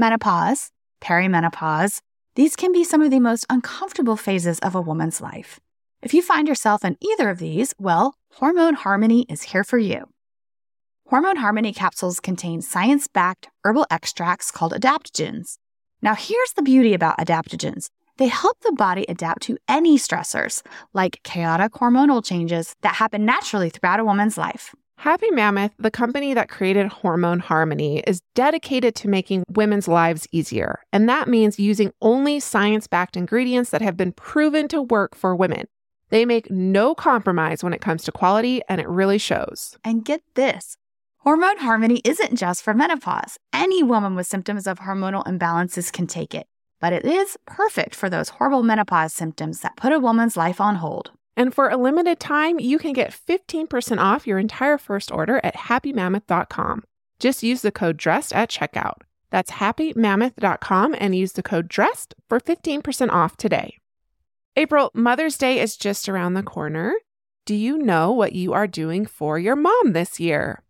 menopause, perimenopause. These can be some of the most uncomfortable phases of a woman's life. If you find yourself in either of these, well, Hormone Harmony is here for you. Hormone Harmony capsules contain science backed herbal extracts called adaptogens. Now, here's the beauty about adaptogens they help the body adapt to any stressors, like chaotic hormonal changes that happen naturally throughout a woman's life. Happy Mammoth, the company that created Hormone Harmony, is dedicated to making women's lives easier. And that means using only science backed ingredients that have been proven to work for women. They make no compromise when it comes to quality, and it really shows. And get this Hormone Harmony isn't just for menopause. Any woman with symptoms of hormonal imbalances can take it, but it is perfect for those horrible menopause symptoms that put a woman's life on hold. And for a limited time, you can get 15% off your entire first order at happymammoth.com. Just use the code DRESSED at checkout. That's happymammoth.com and use the code DRESSED for 15% off today. April, Mother's Day is just around the corner. Do you know what you are doing for your mom this year?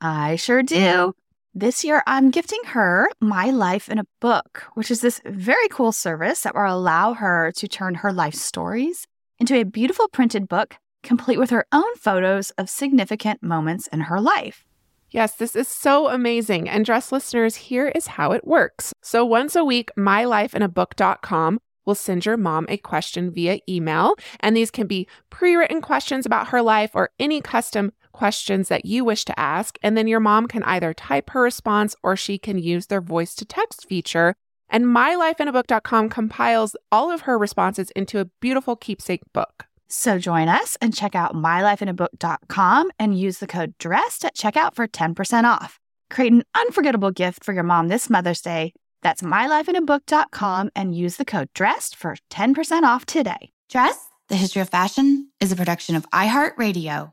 I sure do. This year, I'm gifting her My Life in a Book, which is this very cool service that will allow her to turn her life stories into a beautiful printed book, complete with her own photos of significant moments in her life. Yes, this is so amazing. And dress listeners, here is how it works. So once a week, mylifeinabook.com will send your mom a question via email. And these can be pre written questions about her life or any custom questions that you wish to ask. And then your mom can either type her response or she can use their voice to text feature. And mylifeinabook.com compiles all of her responses into a beautiful keepsake book. So join us and check out mylifeinabook.com and use the code DRESSED at checkout for 10% off. Create an unforgettable gift for your mom this Mother's Day that's mylifeinabook.com and use the code DRESSED for 10% off today. Dress, the history of fashion, is a production of iHeartRadio.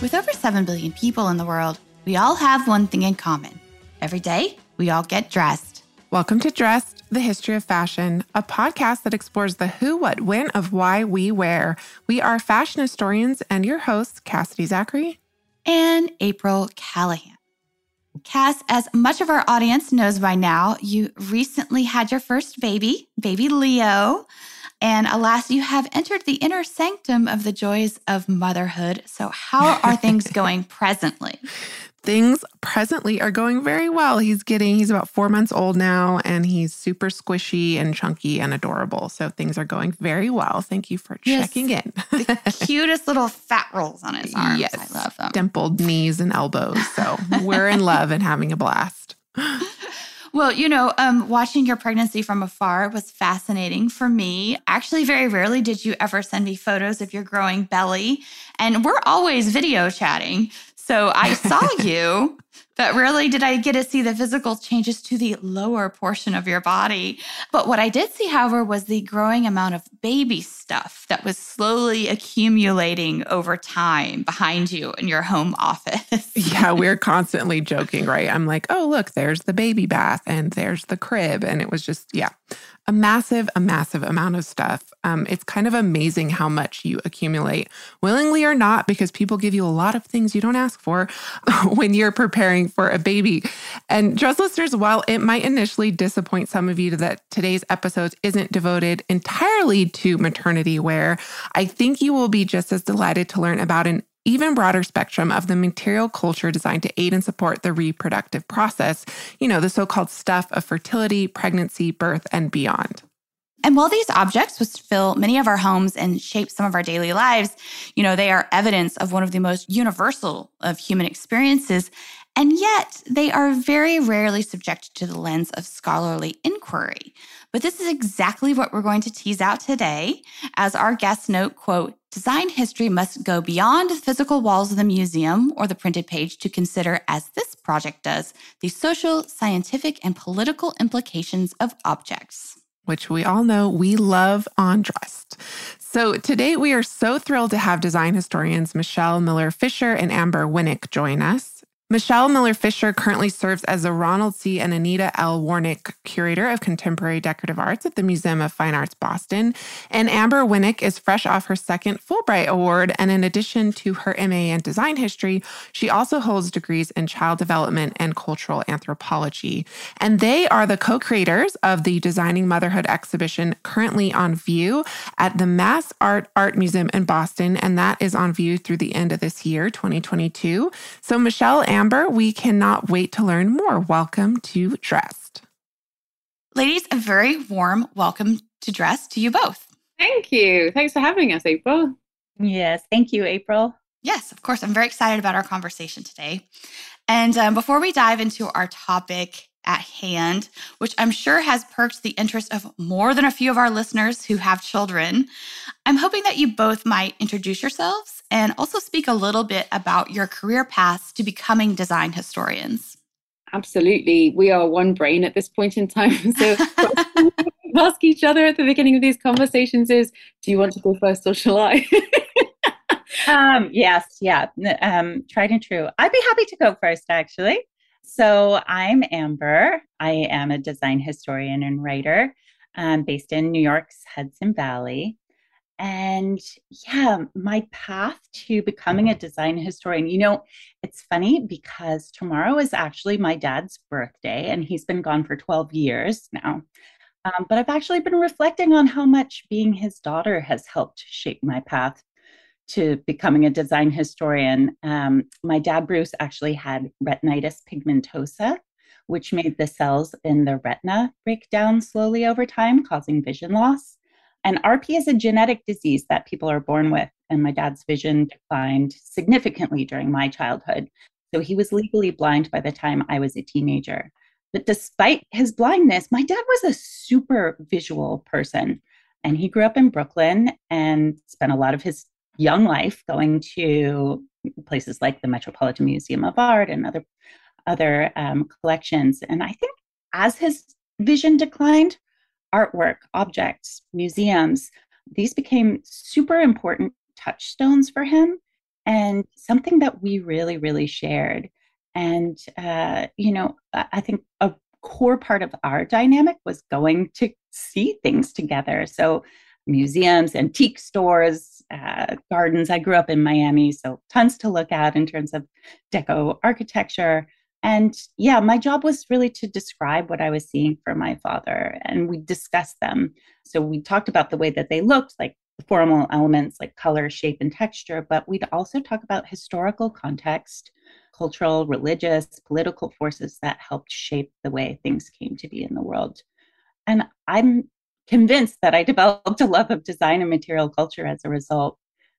With over 7 billion people in the world, we all have one thing in common. Every day, we all get dressed. Welcome to Dressed, the History of Fashion, a podcast that explores the who, what, when of why we wear. We are fashion historians and your hosts, Cassidy Zachary and April Callahan. Cass, as much of our audience knows by now, you recently had your first baby, baby Leo. And alas, you have entered the inner sanctum of the joys of motherhood. So, how are things going presently? Things presently are going very well. He's getting, he's about four months old now, and he's super squishy and chunky and adorable. So, things are going very well. Thank you for yes. checking in. the cutest little fat rolls on his arms. Yes. I love them. Dimpled knees and elbows. So, we're in love and having a blast. Well, you know, um, watching your pregnancy from afar was fascinating for me. Actually, very rarely did you ever send me photos of your growing belly. And we're always video chatting. So I saw you but rarely did I get to see the physical changes to the lower portion of your body. But what I did see, however, was the growing amount of baby stuff that was slowly accumulating over time behind you in your home office. yeah, we're constantly joking, right? I'm like, oh, look, there's the baby bath and there's the crib. And it was just, yeah, a massive, a massive amount of stuff. Um, it's kind of amazing how much you accumulate, willingly or not, because people give you a lot of things you don't ask for when you're preparing for a baby. And dress listeners, while it might initially disappoint some of you that today's episode isn't devoted entirely to maternity wear, I think you will be just as delighted to learn about an even broader spectrum of the material culture designed to aid and support the reproductive process, you know, the so called stuff of fertility, pregnancy, birth, and beyond. And while these objects, which fill many of our homes and shape some of our daily lives, you know, they are evidence of one of the most universal of human experiences. And yet, they are very rarely subjected to the lens of scholarly inquiry. But this is exactly what we're going to tease out today. As our guest note, quote, design history must go beyond the physical walls of the museum or the printed page to consider, as this project does, the social, scientific, and political implications of objects. Which we all know we love on. So today we are so thrilled to have design historians Michelle Millar Fisher and Amber Winick join us. Michelle Millar Fisher currently serves as the Ronald C. and Anita L. Wornick Curator of Contemporary Decorative Arts at the Museum of Fine Arts Boston. And Amber Winick is fresh off her second Fulbright Award. And in addition to her MA in Design History, she also holds degrees in Child Development and Cultural Anthropology. And they are the co creators of the Designing Motherhood exhibition currently on view at the MassArt Art Museum in Boston. And that is on view through the end of this year, 2022. So, Michelle and Amber, we cannot wait to learn more. Welcome to Dressed. Ladies, a very warm welcome to Dressed to you both. Thank you. Thanks for having us, April. Yes, thank you, April. Yes, of course. I'm very excited about our conversation today. And um, before we dive into our topic at hand, which I'm sure has perked the interest of more than a few of our listeners who have children, I'm hoping that you both might introduce yourselves and also speak a little bit about your career paths to becoming design historians. Absolutely. We are one brain at this point in time. So ask each other at the beginning of these conversations is, do you want to go first or shall I? um, yes, yeah. Um, tried and true. I'd be happy to go first, actually. So I'm Amber. I am a design historian and writer um, based in New York's Hudson Valley. And yeah, my path to becoming a design historian, you know, it's funny because tomorrow is actually my dad's birthday and he's been gone for 12 years now. Um, but I've actually been reflecting on how much being his daughter has helped shape my path to becoming a design historian. Um, my dad, Bruce, actually had retinitis pigmentosa, which made the cells in the retina break down slowly over time, causing vision loss. And RP is a genetic disease that people are born with. And my dad's vision declined significantly during my childhood. So he was legally blind by the time I was a teenager. But despite his blindness, my dad was a super visual person. And he grew up in Brooklyn and spent a lot of his young life going to places like the Metropolitan Museum of Art and other other um, collections. And I think as his vision declined, artwork, objects, museums, these became super important touchstones for him and something that we really, really shared. And, uh, you know, I think a core part of our dynamic was going to see things together. So, museums, antique stores, uh, gardens. I grew up in Miami, so tons to look at in terms of deco architecture. And yeah, my job was really to describe what I was seeing for my father, and we discussed them. So we talked about the way that they looked, like the formal elements like color, shape, and texture, but we'd also talk about historical context, cultural, religious, political forces that helped shape the way things came to be in the world. And I'm convinced that I developed a love of design and material culture as a result.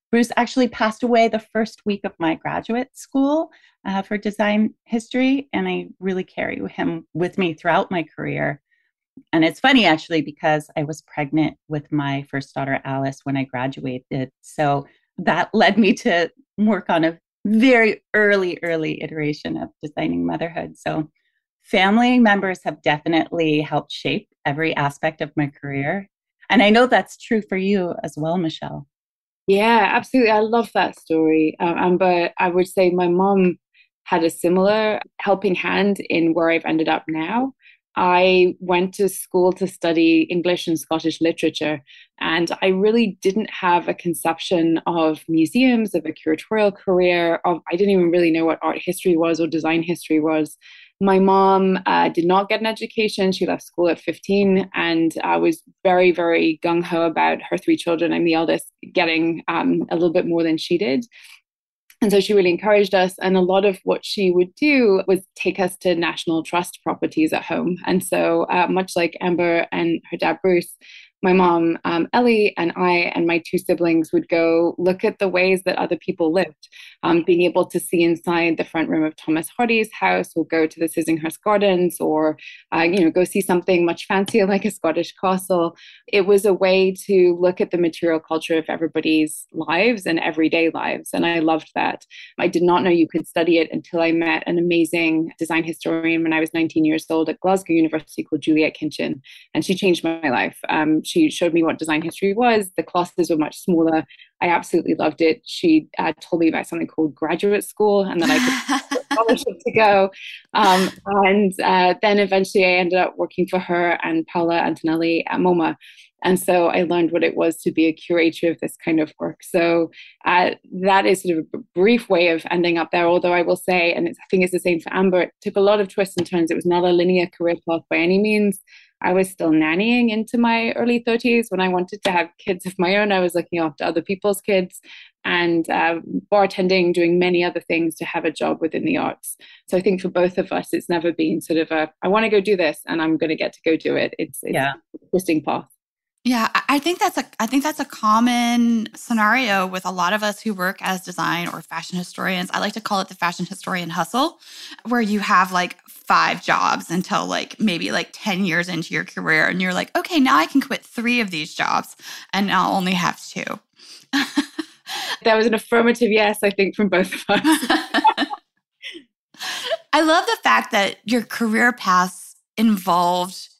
Bruce actually passed away the first week of my graduate school uh, for design history, and I really carry him with me throughout my career. And it's funny actually because I was pregnant with my first daughter, Alice, when I graduated. So that led me to work on a very early, early iteration of designing motherhood. So family members have definitely helped shape every aspect of my career. And I know that's true for you as well, Michelle. Yeah, absolutely. I love that story. Um, Amber, I would say my mom had a similar helping hand in where I've ended up now. I went to school to study English and Scottish literature, and I really didn't have a conception of museums, of a curatorial career. Of I didn't even really know what art history was or design history was. My mom uh, did not get an education. She left school at 15 and I was very, very gung ho about her three children. I'm the eldest, getting um, a little bit more than she did. And so she really encouraged us. And a lot of what she would do was take us to National Trust properties at home. And so, uh, much like Amber and her dad, Bruce, my mom, um, Ellie, and I and my two siblings would go look at the ways that other people lived. Um, being able to see inside the front room of Thomas Hardy's house, or go to the Sissinghurst Gardens, or uh, you know, go see something much fancier like a Scottish castle. It was a way to look at the material culture of everybody's lives and everyday lives, and I loved that. I did not know you could study it until I met an amazing design historian when I was 19 years old at Glasgow University called Juliet Kinchin, and she changed my life. Um, she showed me what design history was. The classes were much smaller. I absolutely loved it. She uh, told me about something called graduate school and that I could scholarship to go. Um, and uh, then eventually I ended up working for her and Paola Antonelli at MoMA. And so I learned what it was to be a curator of this kind of work. So uh, that is sort of a brief way of ending up there. Although I will say, and I think it's the same for Amber, it took a lot of twists and turns. It was not a linear career path by any means. I was still nannying into my early 30s. When I wanted to have kids of my own, I was looking after other people's kids and uh, bartending, doing many other things to have a job within the arts. So I think for both of us, it's never been sort of a, I want to go do this and I'm going to get to go do it. It's, it's yeah. an interesting path. Yeah, I think that's a I think that's a common scenario with a lot of us who work as design or fashion historians. I like to call it the fashion historian hustle, where you have like five jobs until like maybe like 10 years into your career and you're like, "Okay, now I can quit 3 of these jobs and I'll only have 2." that was an affirmative yes, I think from both of us. I love the fact that your career paths involved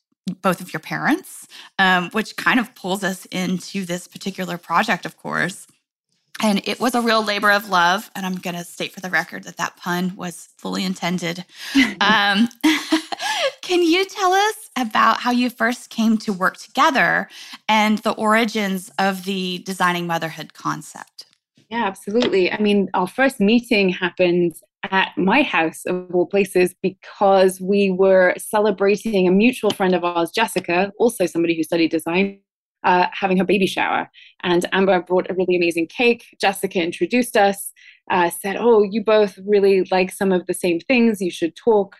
both of your parents, um, which kind of pulls us into this particular project, of course. And it was a real labor of love. And I'm going to state for the record that that pun was fully intended. um, can you tell us about how you first came to work together and the origins of the designing motherhood concept? Yeah, absolutely. I mean, our first meeting happened at my house of all places because we were celebrating a mutual friend of ours, Jessica, also somebody who studied design, uh, having her baby shower. And Amber brought a really amazing cake. Jessica introduced us, uh, said, Oh, you both really like some of the same things. You should talk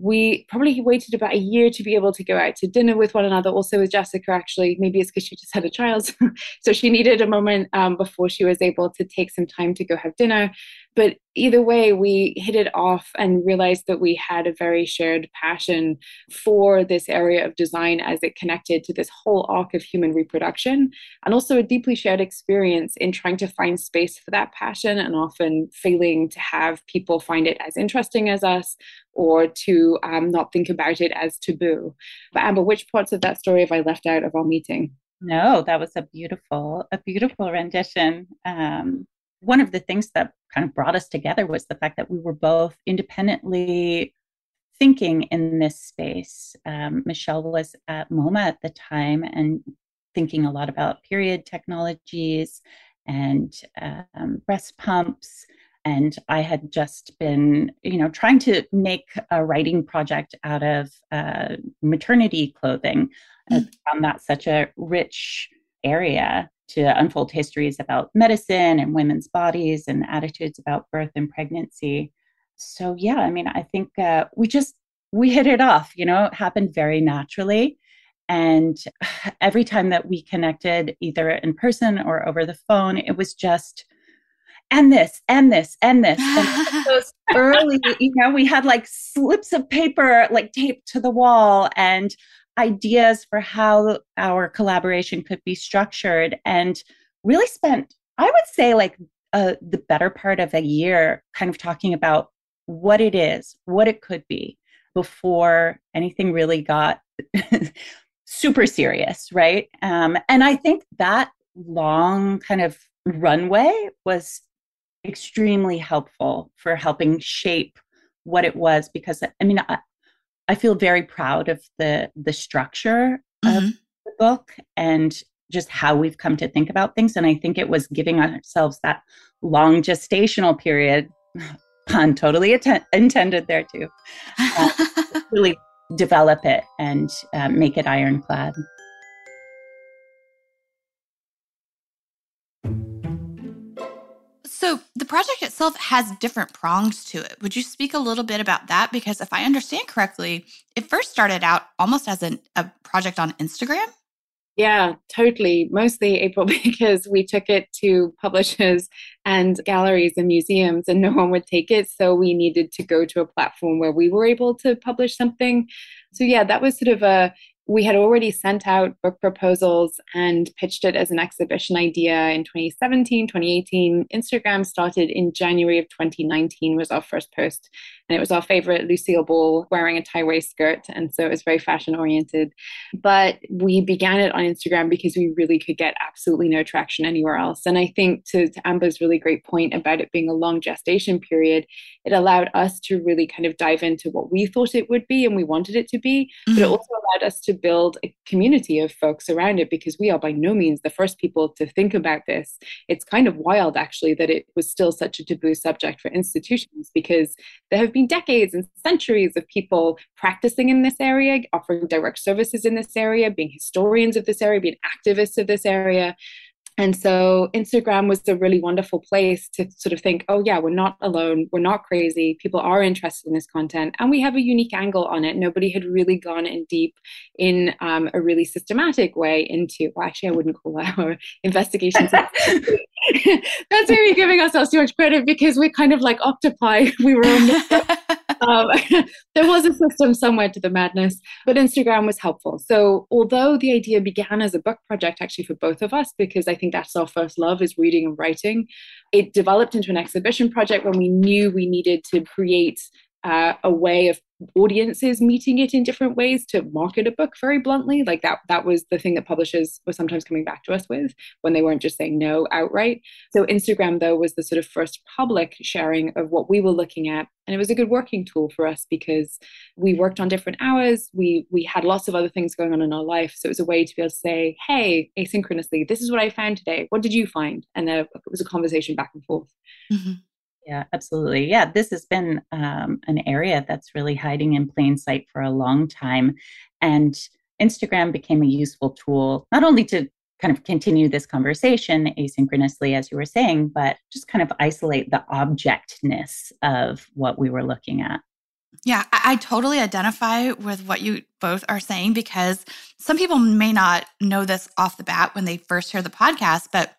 we probably waited about a year to be able to go out to dinner with one another also with jessica actually maybe it's because she just had a child so she needed a moment um, before she was able to take some time to go have dinner but either way, we hit it off and realized that we had a very shared passion for this area of design as it connected to this whole arc of human reproduction, and also a deeply shared experience in trying to find space for that passion and often failing to have people find it as interesting as us or to um, not think about it as taboo. But Amber, which parts of that story have I left out of our meeting? No, that was a beautiful, a beautiful rendition. Um, one of the things that kind of brought us together was the fact that we were both independently thinking in this space. Um, Michelle was at MoMA at the time and thinking a lot about period technologies and um, breast pumps. And I had just been, you know, trying to make a writing project out of uh, maternity clothing. Mm. I found that such a rich area to unfold histories about medicine and women's bodies and attitudes about birth and pregnancy. So yeah, I mean, I think uh, we just we hit it off. You know, it happened very naturally. And every time that we connected, either in person or over the phone, it was just and this and this and this and those early you know we had like slips of paper like taped to the wall and ideas for how our collaboration could be structured and really spent, I would say, like uh, the better part of a year kind of talking about what it is, what it could be before anything really got super serious, right? Um, and I think that long kind of runway was extremely helpful for helping shape what it was because I mean, I feel very proud of the the structure mm-hmm. of the book and just how we've come to think about things. And I think it was giving ourselves that long gestational period, pun totally att- intended there too, uh, really develop it and uh, make it ironclad. So the project itself has different prongs to it. Would you speak a little bit about that? Because if I understand correctly, it first started out almost as an, a project on Instagram. Yeah, totally. Mostly April because we took it to publishers and galleries and museums and no one would take it. So we needed to go to a platform where we were able to publish something. So yeah, that was sort of a we had already sent out book proposals and pitched it as an exhibition idea in 2017 2018 instagram started in january of 2019 was our first post And it was our favorite Lucille Ball wearing a tie waist skirt. And so it was very fashion oriented. But we began it on Instagram because we really could get absolutely no traction anywhere else. And I think to, to Amber's really great point about it being a long gestation period, it allowed us to really kind of dive into what we thought it would be and we wanted it to be. Mm-hmm. But it mm-hmm. also allowed us to build a community of folks around it because we are by no means the first people to think about this. It's kind of wild, actually, that it was still such a taboo subject for institutions because there have been decades and centuries of people practicing in this area, offering direct services in this area, being historians of this area, being activists of this area. And so Instagram was a really wonderful place to sort of think, oh, yeah, we're not alone. We're not crazy. People are interested in this content. And we have a unique angle on it. Nobody had really gone in deep in um, a really systematic way into, well, actually, I wouldn't call our investigations. That's maybe giving ourselves too much credit because we're kind of like octopi. We were on the, um, there was a system somewhere to the madness, but Instagram was helpful. So although the idea began as a book project actually for both of us, because I think that's our first love is reading and writing, it developed into an exhibition project when we knew we needed to create uh, a way of audiences meeting it in different ways to market a book very bluntly. Like that that was the thing that publishers were sometimes coming back to us with when they weren't just saying no outright. So instagram though was the sort of first public sharing of what we were looking at and it was a good working tool for us because we worked on different hours. We we had lots of other things going on in our life. So it was a way to be able to say hey asynchronously this is what i found today. What did you find? And there, it was a conversation back and forth. Mm-hmm. Yeah, absolutely. Yeah, this has been um, an area that's really hiding in plain sight for a long time. And Instagram became a useful tool, not only to kind of continue this conversation asynchronously, as you were saying, but just kind of isolate the objectness of what we were looking at. Yeah, I, I, totally identify with what you both are saying because some people may not know this off the bat when they first hear the podcast, but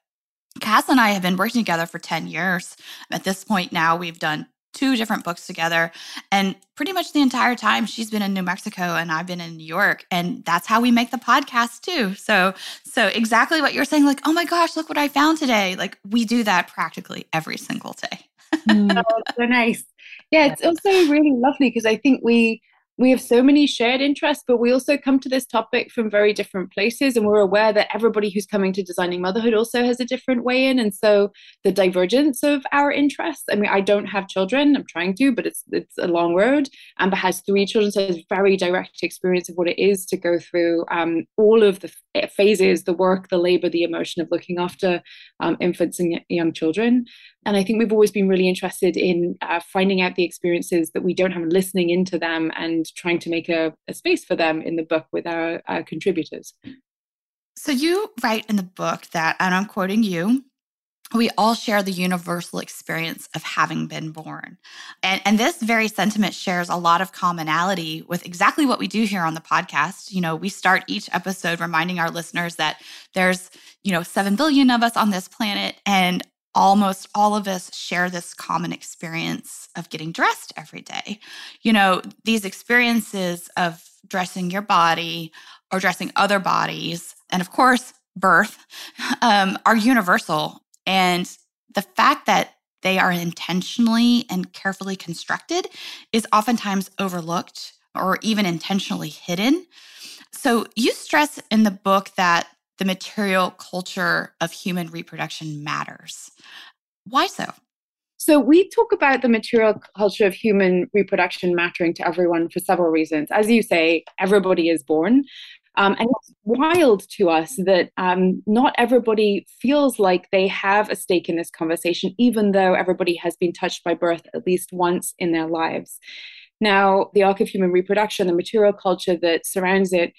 Cass and I have been working together for 10 years. At this point now, we've done two different books together. And pretty much the entire time she's been in New Mexico and I've been in New York. And that's how we make the podcast too. So so exactly what you're saying, like, oh my gosh, look what I found today. Like we do that practically every single day. oh, so nice. Yeah, it's also really lovely because I think we we have so many shared interests, but we also come to this topic from very different places. And we're aware that everybody who's coming to designing motherhood also has a different way in. And so the divergence of our interests, I mean, I don't have children, I'm trying to, but it's it's a long road. Amber has three children, so it's very direct experience of what it is to go through um, all of the phases, the work, the labor, the emotion of looking after um, infants and young children. And I think we've always been really interested in uh, finding out the experiences that we don't have, listening into them, and trying to make a, a space for them in the book with our, our contributors. So you write in the book that, and I'm quoting you, we all share the universal experience of having been born. And, and this very sentiment shares a lot of commonality with exactly what we do here on the podcast. You know, we start each episode reminding our listeners that there's, you know, 7 billion of us on this planet. And almost all of us share this common experience of getting dressed every day. You know, these experiences of dressing your body or dressing other bodies, and of course, birth, um, are universal. And the fact that they are intentionally and carefully constructed is oftentimes overlooked or even intentionally hidden. So, you stress in the book that the material culture of human reproduction matters. Why so? So, we talk about the material culture of human reproduction mattering to everyone for several reasons. As you say, everybody is born. Um, and it's wild to us that um, not everybody feels like they have a stake in this conversation, even though everybody has been touched by birth at least once in their lives. Now, the arc of human reproduction, the material culture that surrounds it,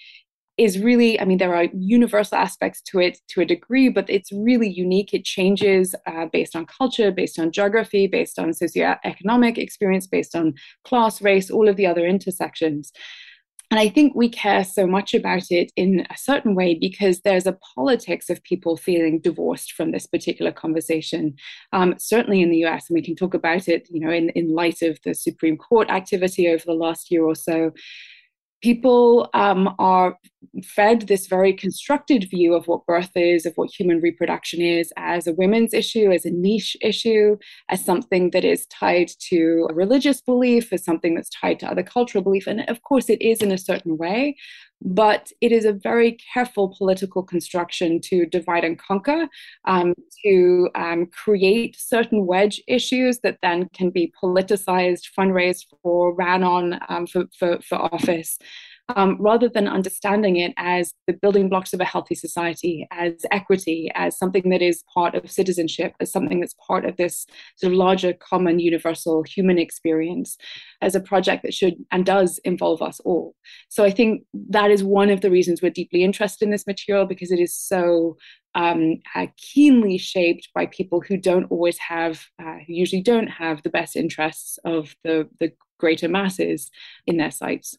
is really, I mean, there are universal aspects to it to a degree, but it's really unique. It changes uh, based on culture, based on geography, based on socioeconomic experience, based on class, race, all of the other intersections. And I think we care so much about it in a certain way because there's a politics of people feeling divorced from this particular conversation. Um, certainly in the US, and we can talk about it, you know, in, in light of the Supreme Court activity over the last year or so people um, are fed this very constructed view of what birth is, of what human reproduction is, as a women's issue, as a niche issue, as something that is tied to religious belief, as something that's tied to other cultural belief. And of course, it is in a certain way, but it is a very careful political construction to divide and conquer, um, to um, create certain wedge issues that then can be politicized, fundraised for, ran on um, for, for, for office um, rather than understanding it as the building blocks of a healthy society, as equity, as something that is part of citizenship, as something that's part of this sort of larger, common, universal human experience, as a project that should and does involve us all. So I think that is one of the reasons we're deeply interested in this material because it is so um, uh, keenly shaped by people who don't always have, uh, who usually don't have the best interests of the, the greater masses in their sights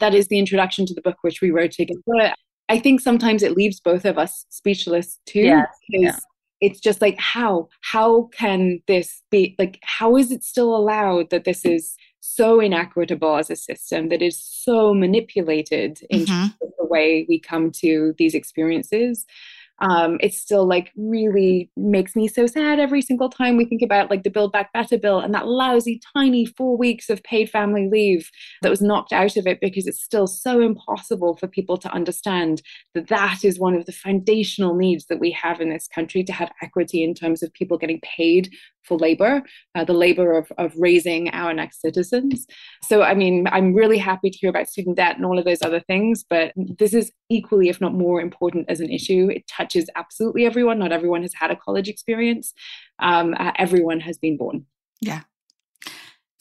that is the introduction to the book which we wrote together. I think sometimes it leaves both of us speechless too. Yes, yeah. it's just like how how can this be like how is it still allowed that this is so inequitable as a system that is so manipulated in mm-hmm. the way we come to these experiences um, it still like really makes me so sad every single time we think about like the Build Back Better bill and that lousy tiny four weeks of paid family leave that was knocked out of it because it's still so impossible for people to understand that that is one of the foundational needs that we have in this country to have equity in terms of people getting paid for labor, uh, the labor of, of raising our next citizens. So, I mean, I'm really happy to hear about student debt and all of those other things, but this is equally, if not more important as an issue. It touches absolutely everyone. Not everyone has had a college experience, um, uh, everyone has been born. Yeah.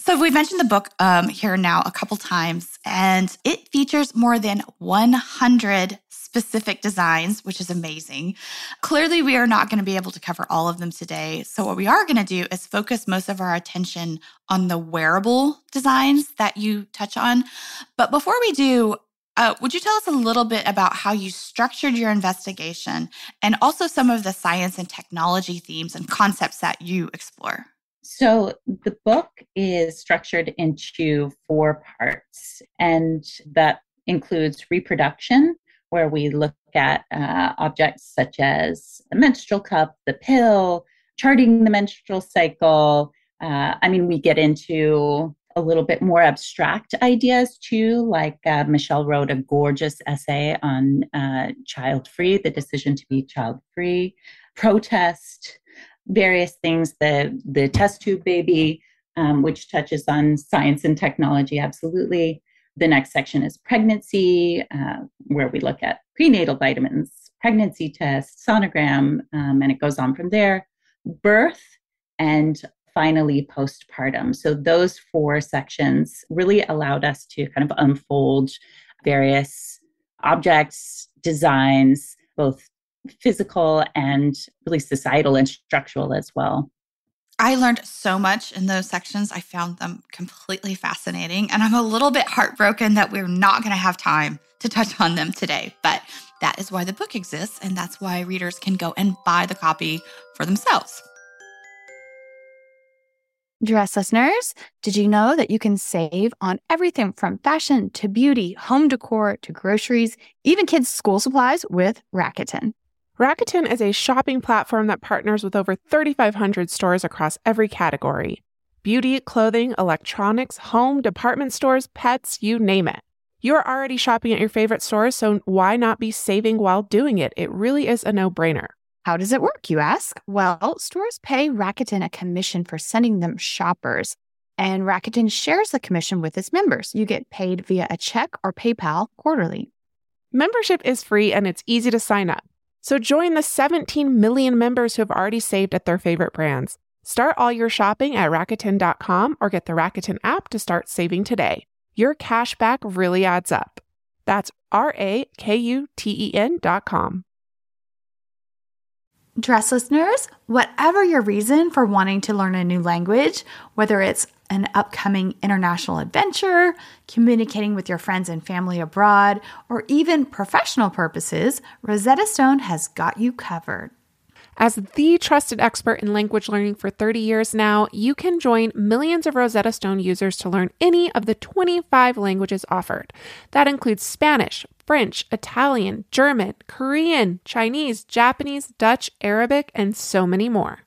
So we've mentioned the book um, here now a couple times, and it features more than 100 specific designs, which is amazing. Clearly, we are not going to be able to cover all of them today. So, what we are going to do is focus most of our attention on the wearable designs that you touch on. But before we do, uh, would you tell us a little bit about how you structured your investigation and also some of the science and technology themes and concepts that you explore? So, the book is structured into four parts, and that includes reproduction, where we look at uh, objects such as the menstrual cup, the pill, charting the menstrual cycle. Uh, I mean, we get into a little bit more abstract ideas too, like uh, Michelle wrote a gorgeous essay on uh, child free, the decision to be child free, protest, various things, the, the test tube baby, um, which touches on science and technology, absolutely. The next section is pregnancy, uh, where we look at prenatal vitamins, pregnancy tests, sonogram, um, and it goes on from there. Birth, and finally postpartum. So those four sections really allowed us to kind of unfold various objects, designs, both physical and really societal and structural as well. I learned so much in those sections. I found them completely fascinating. And I'm a little bit heartbroken that we're not going to have time to touch on them today. But that is why the book exists. And that's why readers can go and buy the copy for themselves. Dress listeners, did you know that you can save on everything from fashion to beauty, home decor to groceries, even kids' school supplies with Rakuten? Rakuten is a shopping platform that partners with over 3,500 stores across every category beauty, clothing, electronics, home, department stores, pets, you name it. You're already shopping at your favorite stores, so why not be saving while doing it? It really is a no brainer. How does it work, you ask? Well, stores pay Rakuten a commission for sending them shoppers, and Rakuten shares the commission with its members. You get paid via a check or PayPal quarterly. Membership is free and it's easy to sign up. So join the 17 million members who have already saved at their favorite brands. Start all your shopping at Rakuten.com or get the Rakuten app to start saving today. Your cash back really adds up. That's R A K U T E N.com. Dress listeners, whatever your reason for wanting to learn a new language, whether it's an upcoming international adventure, communicating with your friends and family abroad, or even professional purposes, Rosetta Stone has got you covered. As the trusted expert in language learning for 30 years now, you can join millions of Rosetta Stone users to learn any of the 25 languages offered. That includes Spanish, French, Italian, German, Korean, Chinese, Japanese, Dutch, Arabic, and so many more.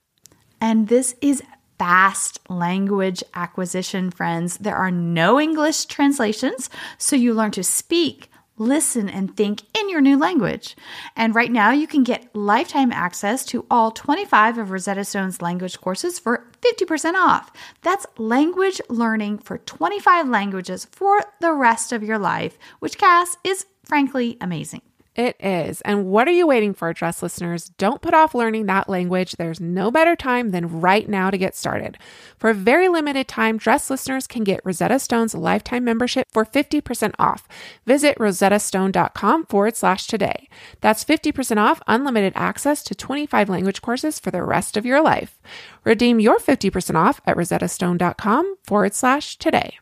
And this is fast language acquisition, friends. There are no English translations, so you learn to speak, listen, and think in your new language. And right now, you can get lifetime access to all 25 of Rosetta Stone's language courses for 50% off. That's language learning for 25 languages for the rest of your life, which, Cass, is frankly amazing. It is. And what are you waiting for, Dress listeners? Don't put off learning that language. There's no better time than right now to get started. For a very limited time, Dress listeners can get Rosetta Stone's lifetime membership for 50% off. Visit rosettastone.com forward slash today. That's 50% off unlimited access to 25 language courses for the rest of your life. Redeem your 50% off at rosettastone.com forward slash today.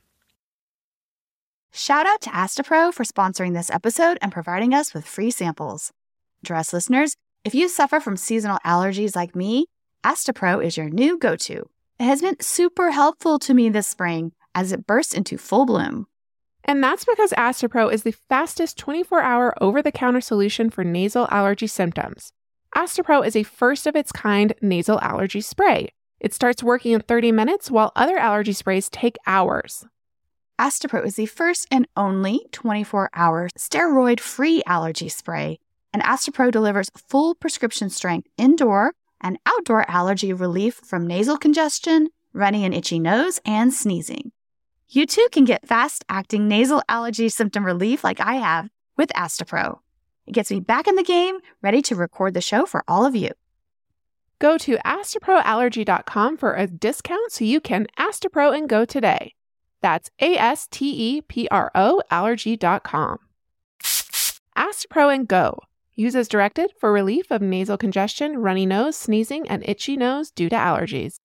Shout out to Astepro for sponsoring this episode and providing us with free samples. Dress listeners, if you suffer from seasonal allergies like me, Astepro is your new go to. It has been super helpful to me this spring as it bursts into full bloom. And that's because Astepro is the fastest 24 hour over the counter solution for nasal allergy symptoms. Astepro is a first of its kind nasal allergy spray. It starts working in 30 minutes while other allergy sprays take hours. Astepro is the first and only 24 hour steroid free allergy spray, and Astepro delivers full prescription strength indoor and outdoor allergy relief from nasal congestion, runny and itchy nose, and sneezing. You too can get fast acting nasal allergy symptom relief like I have with Astepro. It gets me back in the game, ready to record the show for all of you. Go to asteproallergy.com for a discount so you can Astepro and go today. That's A S T E P R O allergy.com. Astepro and Go. Use as directed for relief of nasal congestion, runny nose, sneezing, and itchy nose due to allergies.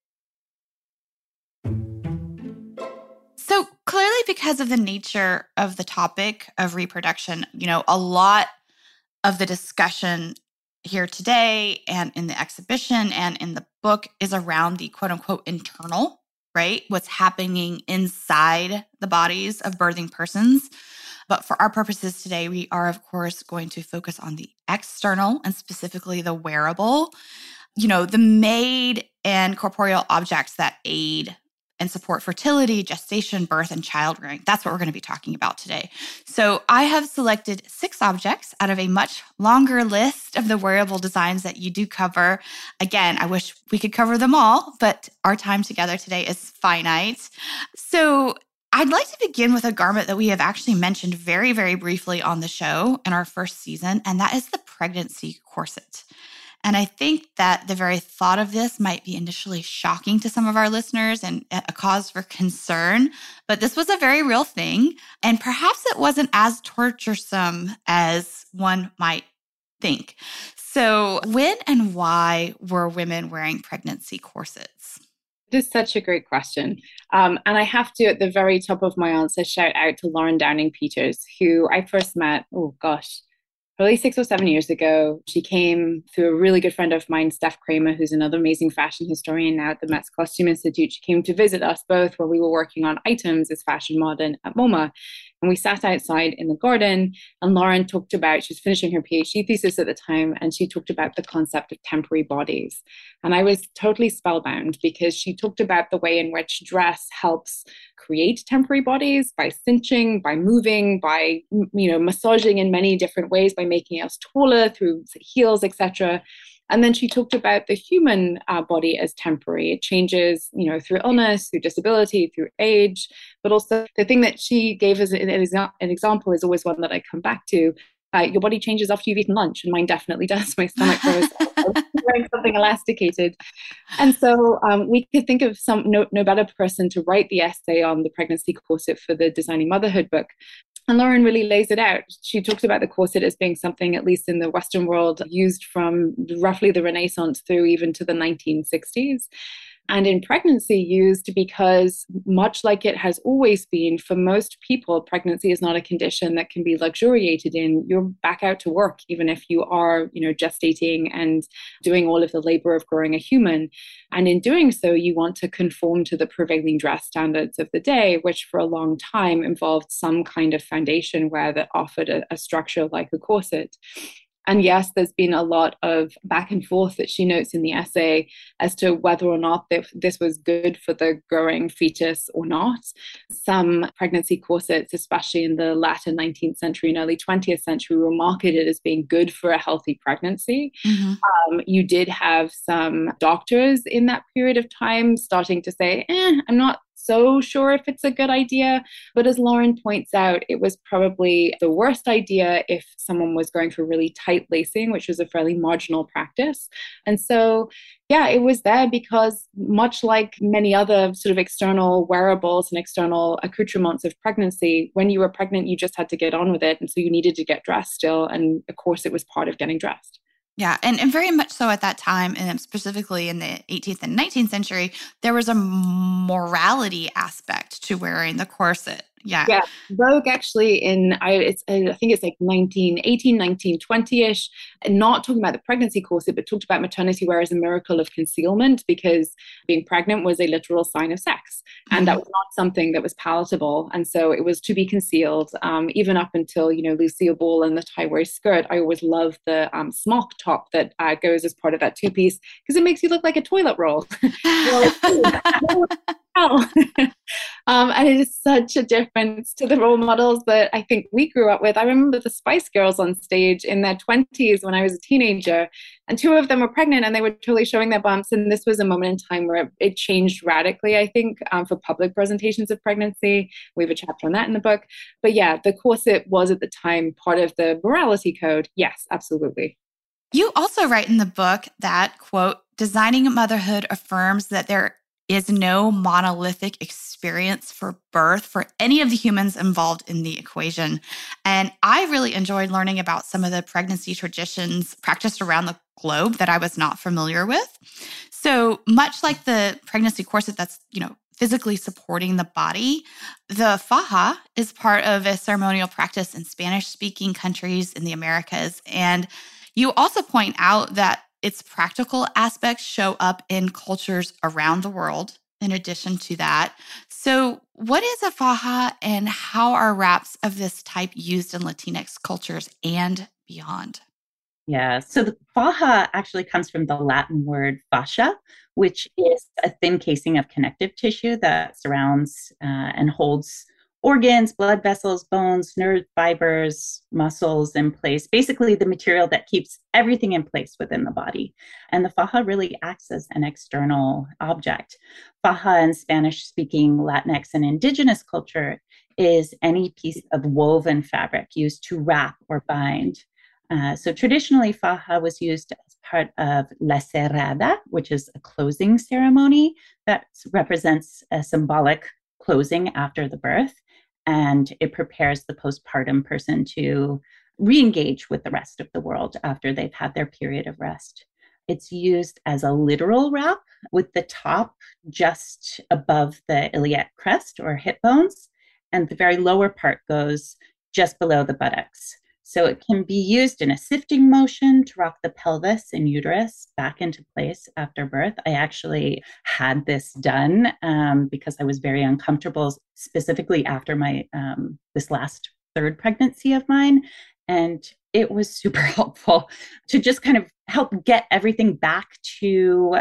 So, clearly, because of the nature of the topic of reproduction, you know, a lot of the discussion here today and in the exhibition and in the book is around the quote unquote internal right? What's happening inside the bodies of birthing persons. But for our purposes today, we are, of course, going to focus on the external and specifically the wearable, you know, the made and corporeal objects that aid and support fertility, gestation, birth, and child rearing. That's what we're going to be talking about today. So, I have selected six objects out of a much longer list of the wearable designs that you do cover. Again, I wish we could cover them all, but our time together today is finite. So, I'd like to begin with a garment that we have actually mentioned very, very briefly on the show in our first season, and that is the pregnancy corset. And I think that the very thought of this might be initially shocking to some of our listeners and a cause for concern, but this was a very real thing. And perhaps it wasn't as torturesome as one might think. So, when and why were women wearing pregnancy corsets? This is such a great question. Um, and I have to, at the very top of my answer, shout out to Lauren Downing Peters, who I first met, oh gosh, probably six or seven years ago. She came through a really good friend of mine, Steph Kramer, who's another amazing fashion historian now at the Met's Costume Institute. She came to visit us both while we were working on Items: Is Fashion Modern at MoMA. And we sat outside in the garden, and Lauren talked about, she was finishing her PhD thesis at the time, and she talked about the concept of temporary bodies. And I was totally spellbound because she talked about the way in which dress helps create temporary bodies by cinching, by moving, by you know massaging in many different ways, by making us taller through heels, etc. And then she talked about the human uh, body as temporary. It changes, you know, through illness, through disability, through age. But also the thing that she gave as an, an example is always one that I come back to. Uh, your body changes after you've eaten lunch, and mine definitely does. My stomach grows. wearing something elasticated, and so um, we could think of some no, no better person to write the essay on the pregnancy corset for the Designing Motherhood book and Lauren really lays it out. She talks about the corset as being something, at least in the Western world, used from roughly the Renaissance through even to the 1960s. And in pregnancy used because, much like it has always been, for most people, pregnancy is not a condition that can be luxuriated in. You're back out to work, even if you are, you know, gestating and doing all of the labor of growing a human. And in doing so, you want to conform to the prevailing dress standards of the day, which for a long time involved some kind of foundation wear that offered a, a structure like a corset. And yes, there's been a lot of back and forth that she notes in the essay as to whether or not this was good for the growing fetus or not. Some pregnancy corsets, especially in the latter 19th century and early 20th century, were marketed as being good for a healthy pregnancy. Mm-hmm. Um, you did have some doctors in that period of time starting to say, eh, I'm not so sure if it's a good idea. But as Lauren points out, it was probably the worst idea if someone was going for really tight lacing, which was a fairly marginal practice. And so, yeah, it was there because, much like many other sort of external wearables and external accoutrements of pregnancy, when you were pregnant, you just had to get on with it. And so you needed to get dressed still. And of course, it was part of getting dressed. Yeah, and, and very much so at that time, and specifically in the 18th and 19th century, there was a morality aspect to wearing the corset. Yeah. Yeah. Vogue actually in I it's I think it's like 1918, 1920ish, not talking about the pregnancy corset, but talked about maternity wear as a miracle of concealment because being pregnant was a literal sign of sex. And mm-hmm. that was not something that was palatable. And so it was to be concealed. Um, even up until, you know, Lucille Ball and the tie-waist skirt, I always love the um, smock top that uh, goes as part of that two-piece because it makes you look like a toilet roll. um, and it is such a difference to the role models that I think we grew up with. I remember the Spice Girls on stage in their 20s when I was a teenager, and two of them were pregnant and they were totally showing their bumps. And this was a moment in time where it, changed radically, I think, um, for public presentations of pregnancy. We have a chapter on that in the book. But yeah, the corset was at the time part of the morality code. Yes, absolutely. You also write in the book that, quote, designing motherhood affirms that there is no monolithic experience for birth for any of the humans involved in the equation. And I really enjoyed learning about some of the pregnancy traditions practiced around the globe that I was not familiar with. So, much like the pregnancy corset that's, you know, physically supporting the body, the faja is part of a ceremonial practice in Spanish speaking countries in the Americas. And you also point out that its practical aspects show up in cultures around the world, in addition to that. So, what is a faja and how are wraps of this type used in Latinx cultures and beyond? Yeah, so the faja actually comes from the Latin word fascia, which is a thin casing of connective tissue that surrounds uh, and holds organs, blood vessels, bones, nerve fibers, muscles in place, basically the material that keeps everything in place within the body. And the faja really acts as an external object. Faja in Spanish speaking Latinx and indigenous culture is any piece of woven fabric used to wrap or bind. Uh, so traditionally, faja was used as part of la cerrada, which is a closing ceremony that represents a symbolic closing after the birth and it prepares the postpartum person to re-engage with the rest of the world after they've had their period of rest. It's used as a literal wrap with the top just above the iliac crest or hip bones and the very lower part goes just below the buttocks so it can be used in a sifting motion to rock the pelvis and uterus back into place after birth. I actually had this done um, because I was very uncomfortable, specifically after my um, this last third pregnancy of mine, and it was super helpful to just kind of help get everything back to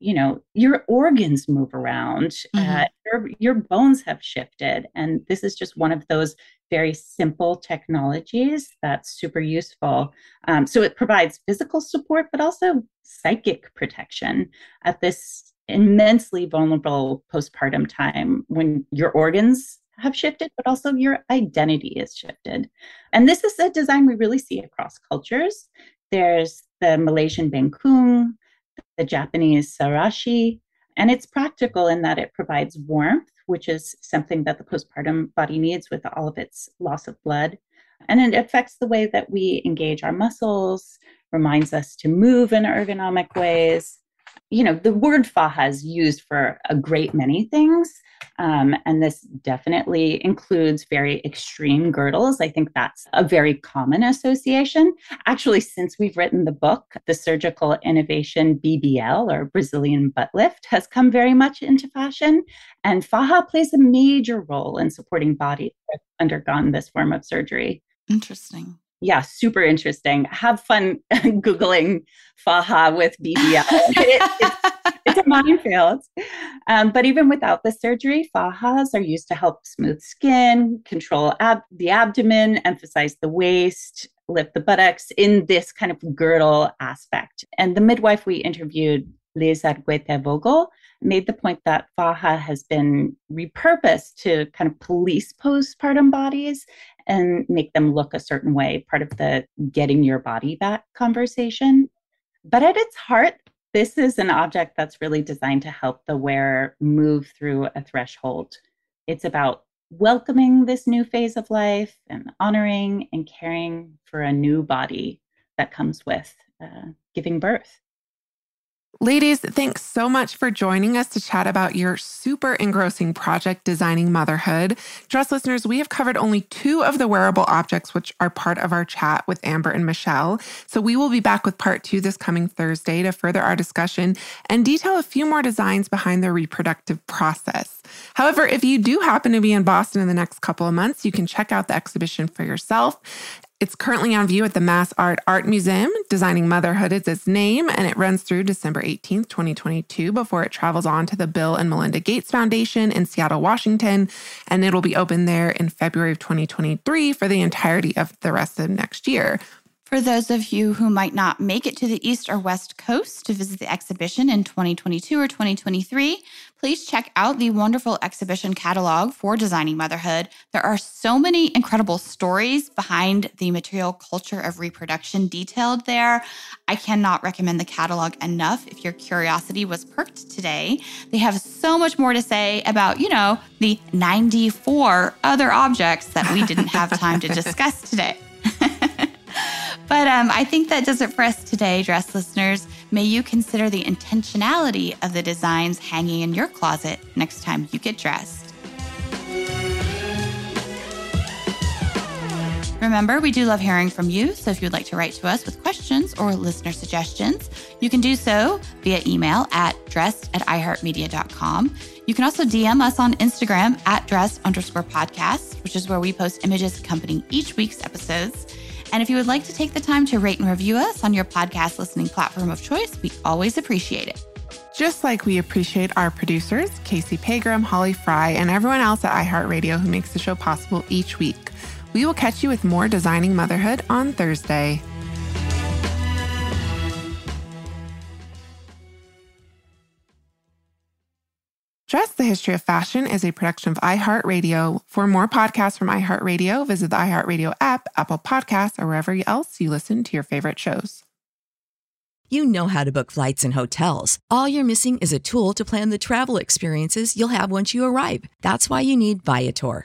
you know your organs move around mm-hmm. uh, your, your bones have shifted and this is just one of those very simple technologies that's super useful um, so it provides physical support but also psychic protection at this immensely vulnerable postpartum time when your organs have shifted, but also your identity is shifted. And this is a design we really see across cultures. There's the Malaysian bengkung, the Japanese sarashi, and it's practical in that it provides warmth, which is something that the postpartum body needs with all of its loss of blood. And it affects the way that we engage our muscles, reminds us to move in ergonomic ways. You know, the word faja is used for a great many things. Um, and this definitely includes very extreme girdles. I think that's a very common association. Actually, since we've written the book, the surgical innovation BBL or Brazilian butt lift has come very much into fashion. And faja plays a major role in supporting bodies that have undergone this form of surgery. Interesting yeah, super interesting. Have fun Googling faja with BBL. it, it's, it's, a minefield. Um, but even without the surgery, fajas are used to help smooth skin, control ab- the abdomen, emphasize the waist, lift the buttocks in this kind of girdle aspect. And the midwife we interviewed, Liz Argueta Vogel, made the point that faja has been repurposed to kind of police postpartum bodies and make them look a certain way, part of the getting your body back conversation. But at its heart, this is an object that's really designed to help the wearer move through a threshold. It's about welcoming this new phase of life and honoring and caring for a new body that comes with uh, giving birth. Ladies, thanks so much for joining us to chat about your super engrossing project, Designing Motherhood. Dress listeners, we have covered only two of the wearable objects which are part of our chat with Amber and Michelle. So we will be back with part two this coming Thursday to further our discussion and detail a few more designs behind the reproductive process. However, if you do happen to be in Boston in the next couple of months, you can check out the exhibition for yourself. It's currently on view at the MassArt Art Museum. Designing Motherhood is its name, and it runs through December 18th, 2022, before it travels on to the Bill and Melinda Gates Foundation in Seattle, Washington. And it'll be open there in February of 2023 for the entirety of the rest of next year. For those of you who might not make it to the East or West Coast to visit the exhibition in 2022 or 2023, please check out the wonderful exhibition catalog for Designing Motherhood. There are so many incredible stories behind the material culture of reproduction detailed there. I cannot recommend the catalog enough if your curiosity was perked today. They have so much more to say about, you know, the 94 other objects that we didn't have time to discuss today. But um, I think that does it for us today, dress listeners. May you consider the intentionality of the designs hanging in your closet next time you get dressed. Remember, we do love hearing from you, so if you'd like to write to us with questions or listener suggestions, you can do so via email at dressed at iheartmedia.com. You can also DM us on Instagram at dressed underscore podcast, which is where we post images accompanying each week's episodes. And if you would like to take the time to rate and review us on your podcast listening platform of choice, we always appreciate it. Just like we appreciate our producers, Casey Pegram, Holly Fry, and everyone else at iHeartRadio who makes the show possible each week. We will catch you with more Designing Motherhood on Thursday. Dressed the History of Fashion is a production of iHeartRadio. For more podcasts from iHeartRadio, visit the iHeartRadio app, Apple Podcasts, or wherever else you listen to your favorite shows. You know how to book flights and hotels. All you're missing is a tool to plan the travel experiences you'll have once you arrive. That's why you need Viator.